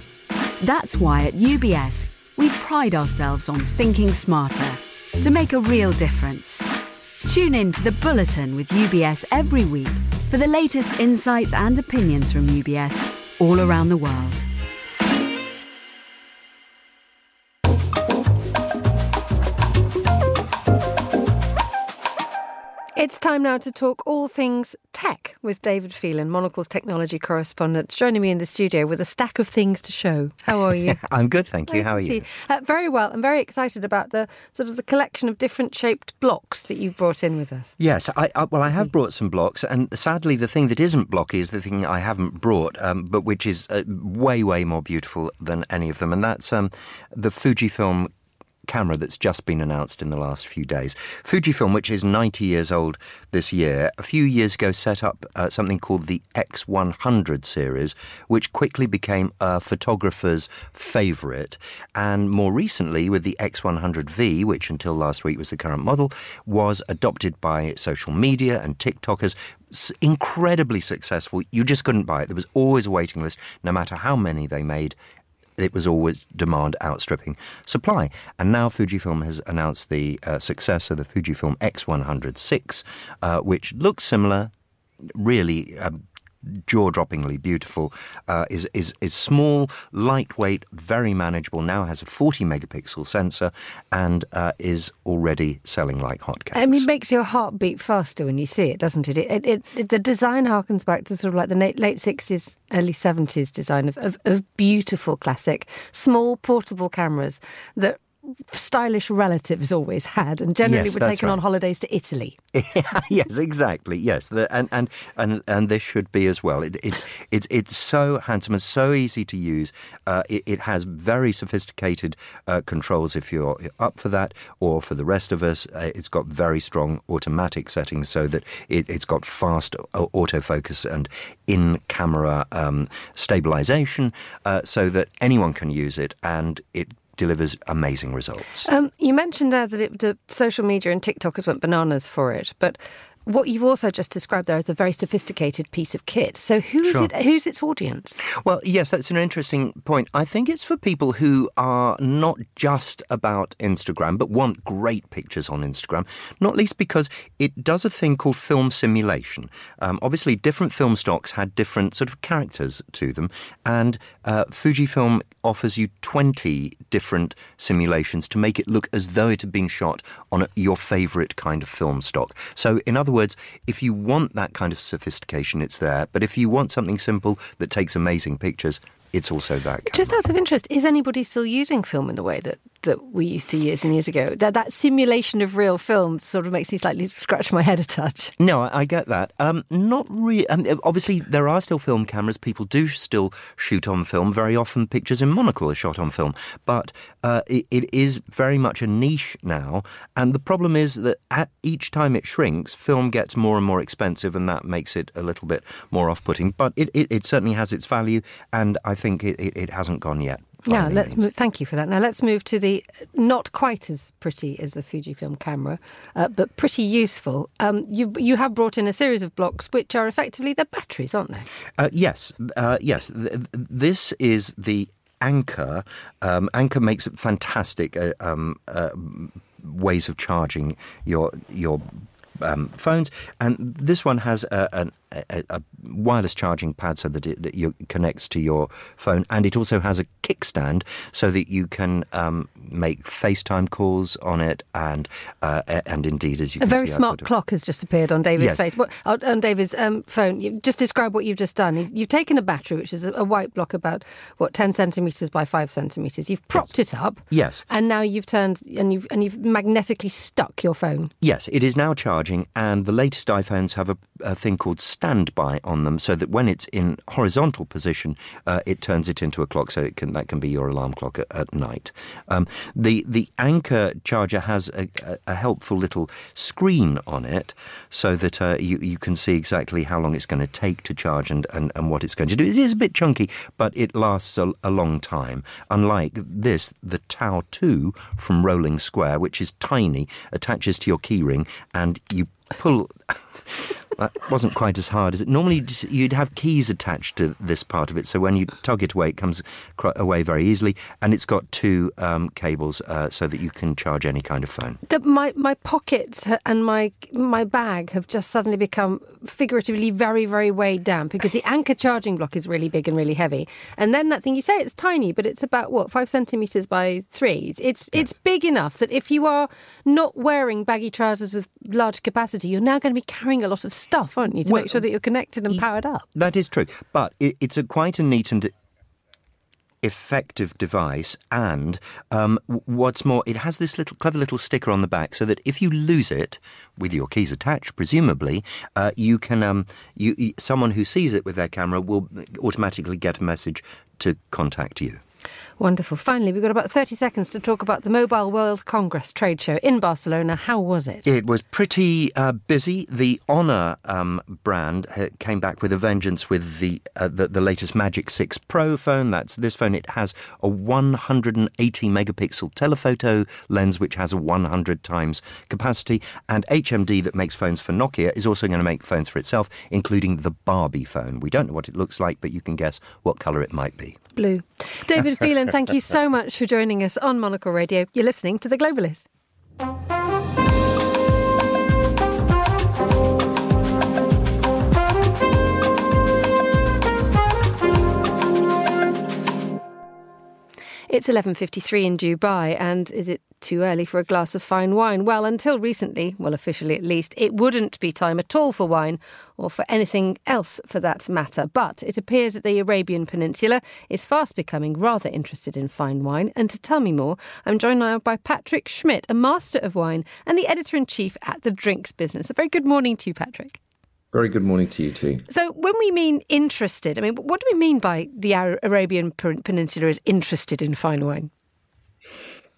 That's why at UBS, we pride ourselves on thinking smarter to make a real difference. Tune in to the Bulletin with UBS every week for the latest insights and opinions from UBS all around the world. It's time now to talk all things tech with David Phelan, Monocle's technology correspondent, joining me in the studio with a stack of things to show. How are you? I'm good, thank you. Nice How are you? Uh, very well. I'm very excited about the sort of the collection of different shaped blocks that you've brought in with us. Yes, I, I, well, I have brought some blocks, and sadly, the thing that isn't blocky is the thing I haven't brought, um, but which is uh, way, way more beautiful than any of them, and that's um, the Fujifilm camera that's just been announced in the last few days. Fujifilm, which is 90 years old this year, a few years ago set up uh, something called the X100 series, which quickly became a photographer's favourite. And more recently, with the X100V, which until last week was the current model, was adopted by social media and TikTokers incredibly successful. You just couldn't buy it. There was always a waiting list, no matter how many they made it was always demand outstripping supply. And now Fujifilm has announced the uh, successor, the Fujifilm X100VI, uh, which looks similar, really. Um, jaw-droppingly beautiful. Uh, is is is small, lightweight, very manageable. Now has a 40 megapixel sensor and uh, is already selling like hotcakes. I mean, it makes your heart beat faster when you see it, doesn't it? It, it, it the design harkens back to sort of like the late, late 60s, early 70s design of, of, of beautiful classic, small portable cameras that stylish relatives always had, and generally Yes, were taken right. on holidays to Italy. yes, exactly. Yes, the, and and and and this should be as well. It, it it's it's so handsome and so easy to use. Uh, it, it has very sophisticated uh, controls if you're up for that, or for the rest of us, uh, it's got very strong automatic settings so that it, it's got fast autofocus and in-camera um, stabilization, uh, so that anyone can use it and it delivers amazing results. Um, you mentioned there that it, the social media and TikTokers went bananas for it, but what you've also just described there is a very sophisticated piece of kit. So who is Sure. it? Who's its audience? Well, yes, that's an interesting point. I think it's for people who are not just about Instagram, but want great pictures on Instagram, not least because it does a thing called film simulation. Um, obviously, different film stocks had different sort of characters to them, and uh, Fujifilm offers you 20 different simulations to make it look as though it had been shot on a, your favorite kind of film stock. So, in other words, if you want that kind of sophistication, it's there. But if you want something simple that takes amazing pictures, it's also that. Just out of interest, is anybody still using film in the way that, that we used to years and years ago? That, that simulation of real film sort of makes me slightly scratch my head a touch. No, I, I get that. Um, not really. Um, obviously, there are still film cameras. People do still shoot on film. Very often, pictures in monocle are shot on film. But uh, it, it is very much a niche now. And the problem is that at each time it shrinks, film gets more and more expensive, and that makes it a little bit more off-putting. But it, it, it certainly has its value, and I think it, it hasn't gone yet. Now let's move. Thank you for that. Now let's move to the not quite as pretty as the Fujifilm camera, uh, but pretty useful. Um, you you have brought in a series of blocks which are effectively the batteries, aren't they? Uh, yes, uh, yes. Th- th- this is the Anker. Um, Anker makes fantastic uh, um, uh, ways of charging your your um, phones, and this one has a, an- a, a wireless charging pad so that it, that you connects to your phone, and it also has a kickstand so that you can um, make FaceTime calls on it, and uh, and indeed, as you A can very see, smart clock has just appeared on David's Yes. face. What, on on David's um, phone. You just describe what you've just done. You- You've taken a battery, which is a, white block about what ten centimeters by five centimeters. You've propped it up, Yes. and now you've turned and you've and you've magnetically stuck your phone. Yes, it is now charging, and the latest iPhones have a, a thing called standby on them, so that when it's in horizontal position, uh, it turns it into a clock. So can that can be your alarm clock at, at night. Um, the the Anker charger has a, a, a helpful little screen on it, so that uh, you you can see exactly how long it's going to take to charge and, and, and what it's going to do. It is a bit chunky, but it lasts a, a long time. Unlike this, the Tau 2 from Rolling Square, which is tiny, attaches to your keyring, and you pull. that wasn't quite as hard as it. Normally, you'd you'd have keys attached to this part of it, so when you tug it away, it comes away very easily. And it's got two um, cables uh, so that you can charge any kind of phone. The, my my pockets and my my bag have just suddenly become figuratively very very weighed down because the Anker charging block is really big and really heavy, and then that thing you say it's tiny, but it's about what five centimeters by three. It's it's, it's big enough that if you are not wearing baggy trousers with large capacity, you're now going to be carrying a lot of stuff, aren't you, to Well, make sure that you're connected and powered up. That is true, but it, it's a quite a neat and effective device. And um, what's more, it has this little clever little sticker on the back, so that if you lose it with your keys attached, presumably, uh, you can um, you, someone who sees it with their camera will automatically get a message to contact you. Wonderful. Finally, we've got about 30 seconds to talk about the Mobile World Congress trade show in Barcelona. How was it? It was pretty uh, busy. The Honor um, brand came back with a vengeance with the, uh, the the latest Magic6 Pro phone. That's this phone. It has a 180 megapixel telephoto lens, which has a 100 times capacity. And HMD, that makes phones for Nokia, is also going to make phones for itself, including the Barbie phone. We don't know what it looks like, but you can guess what color it might be. Blue. David Phelan, thank you so much for joining us on Monocle Radio. You're listening to The Globalist. It's 11:53 in Dubai and is it too early for a glass of fine wine? Well, until recently, well officially at least, it wouldn't be time at all for wine or for anything else for that matter. But it appears that the Arabian Peninsula is fast becoming rather interested in fine wine and to tell me more, I'm joined now by Patrick Schmitt, a master of wine and the editor-in-chief at The Drinks Business. A very good morning to you, Patrick. Very good morning to you too. So, when we mean interested, I mean, what do we mean by the Arabian Peninsula is interested in fine wine?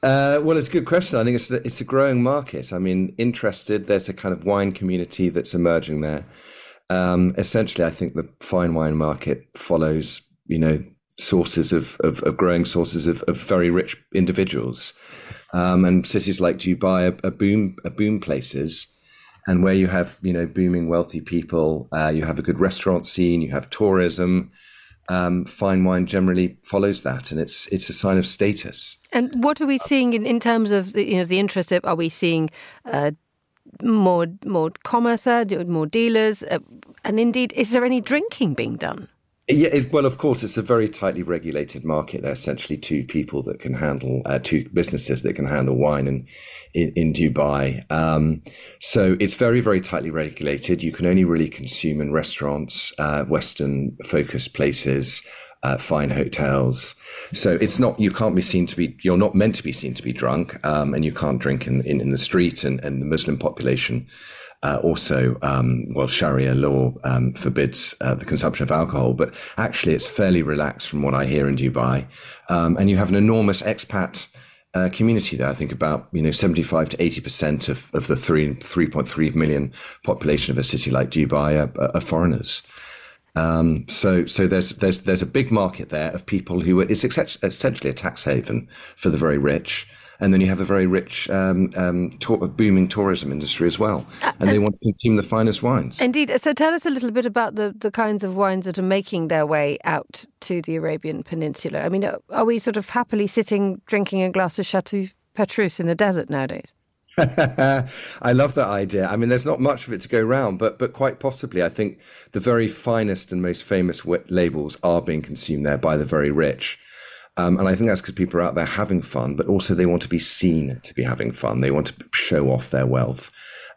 Uh, well, it's a good question. I think it's a, it's a growing market. I mean, interested. There's a kind of wine community that's emerging there. Um, essentially, I think the fine wine market follows, you know, sources of, of, of growing sources of, of very rich individuals, um, and cities like Dubai are, are boom are boom places. And where you have, you know, booming wealthy people, uh, you have a good restaurant scene, you have tourism. Um, fine wine generally follows that, and it's it's a sign of status. And what are we seeing in, in terms of the, you know the interest? Of, are we seeing uh, more more commerce, more dealers, uh, and indeed, is there any drinking being done? Yeah, well, of course, it's a very tightly regulated market. There are essentially two people that can handle, uh, two businesses that can handle wine in, in, in Dubai. Um, so it's very, very tightly regulated. You can only really consume in restaurants, uh, Western focused places, uh, fine hotels. So it's not, you can't be seen to be, you're not meant to be seen to be drunk, um, and you can't drink in, in, in the street and, and the Muslim population uh, also, um, well, Sharia law um, forbids uh, the consumption of alcohol, but actually it's fairly relaxed from what I hear in Dubai. Um, and you have an enormous expat uh, community there. I think about you know 75 to 80 percent of, of the three 3.3 million population of a city like Dubai are, are foreigners. Um, so so there's there's there's a big market there of people who are, it's essentially a tax haven for the very rich and then you have a very rich, um, um, to- booming tourism industry as well, uh, and they want to consume the finest wines. Indeed. So tell us a little bit about the, the kinds of wines that are making their way out to the Arabian Peninsula. I mean, are we sort of happily sitting drinking a glass of Chateau Petrus in the desert nowadays? I love that idea. I mean, there's not much of it to go around, but but quite possibly, I think the very finest and most famous labels are being consumed there by the very rich. Um, and I think that's because people are out there having fun, but also they want to be seen to be having fun. They want to show off their wealth.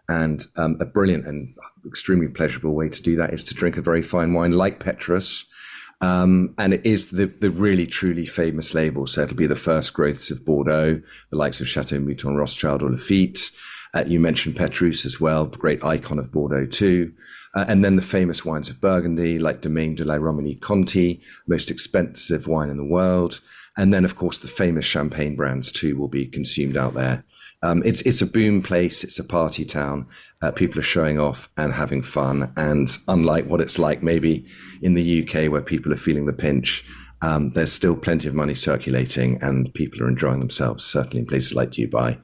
And um, a brilliant and extremely pleasurable way to do that is to drink a very fine wine like Petrus. Um, and it is the, the really truly famous label. So it'll be the first growths of Bordeaux, the likes of Chateau Mouton Rothschild or Lafite. Uh, you mentioned Petrus as well, great icon of Bordeaux too. Uh, and then the famous wines of Burgundy, like Domaine de la Romanée Conti, most expensive wine in the world. And then, of course, the famous champagne brands too will be consumed out there. Um, it's it's a boom place. It's a party town. Uh, people are showing off and having fun. And unlike what it's like maybe in the UK, where people are feeling the pinch, um, there's still plenty of money circulating, and people are enjoying themselves. Certainly in places like Dubai.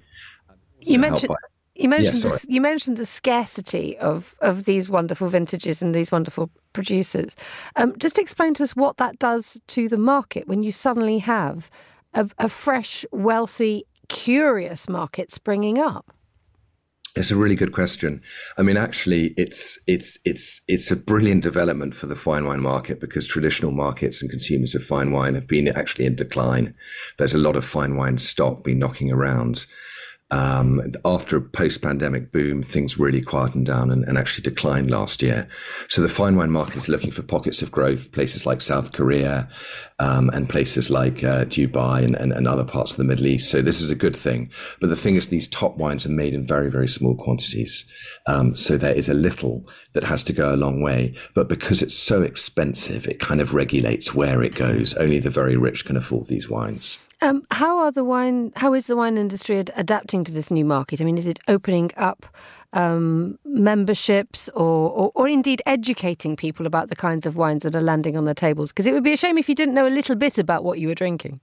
You mentioned you mentioned the, you mentioned the scarcity of of these wonderful vintages and these wonderful producers. Um, just explain to us what that does to the market when you suddenly have a, a fresh, wealthy, curious market springing up. It's a really good question. I mean, actually, it's it's it's it's a brilliant development for the fine wine market because traditional markets and consumers of fine wine have been actually in decline. There's a lot of fine wine stock been knocking around. Um, after a post-pandemic boom, things really quietened down and, and, actually declined last year. So the fine wine market is looking for pockets of growth, places like South Korea um, and places like uh, Dubai and, and, and, other parts of the Middle East. So this is a good thing. But the thing is, these top wines are made in very, very small quantities. Um, so there is a little that has to go a long way. But because it's so expensive, it kind of regulates where it goes. Only the very rich can afford these wines. Um, how are the wine? How is the wine industry ad- adapting to this new market? I mean, is it opening up um, memberships, or, or, or indeed educating people about the kinds of wines that are landing on their tables? Because it would be a shame if you didn't know a little bit about what you were drinking.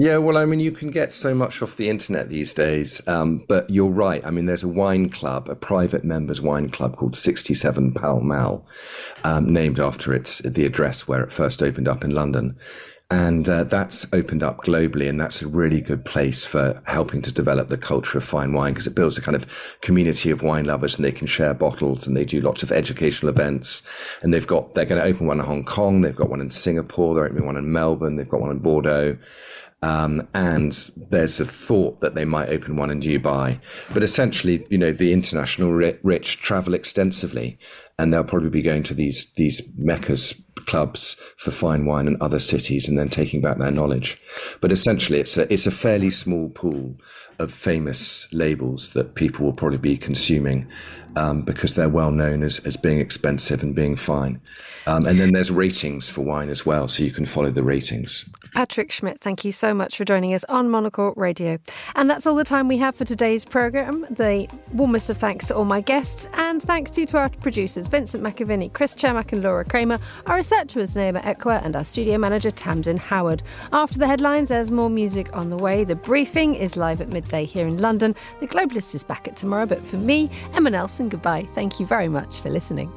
Yeah, well, I mean, you can get so much off the internet these days, um, but you're right. I mean, there's a wine club, a private members wine club called 67 Pall Mall, um, named after its the address where it first opened up in London. And uh, that's opened up globally, and that's a really good place for helping to develop the culture of fine wine because it builds a kind of community of wine lovers, and they can share bottles, and they do lots of educational events. And they've got they're going to open one in Hong Kong, they've got one in Singapore, they're opening one in Melbourne, they've got one in Bordeaux. Um, and there's a thought that they might open one in Dubai. But essentially, you know, the international rich travel extensively, and they'll probably be going to these these meccas clubs for fine wine and other cities and then taking back their knowledge. But essentially, it's a it's a fairly small pool of famous labels that people will probably be consuming um, because they're well known as, as being expensive and being fine. Um, and then there's ratings for wine as well, so you can follow the ratings. Patrick Schmitt, thank you so much for joining us on Monocle Radio. And that's all the time we have for today's programme. The warmest of thanks to all my guests, and thanks to, our producers Vincent McAviney, Chris Chermack, and Laura Kramer. Our researcher was Naima Ekwa, and our studio manager Tamsin Howard. After the headlines, there's more music on the way. The briefing is live at midday here in London. The Globalist is back at tomorrow, but for me, Emma Nelson, goodbye. Thank you very much for listening.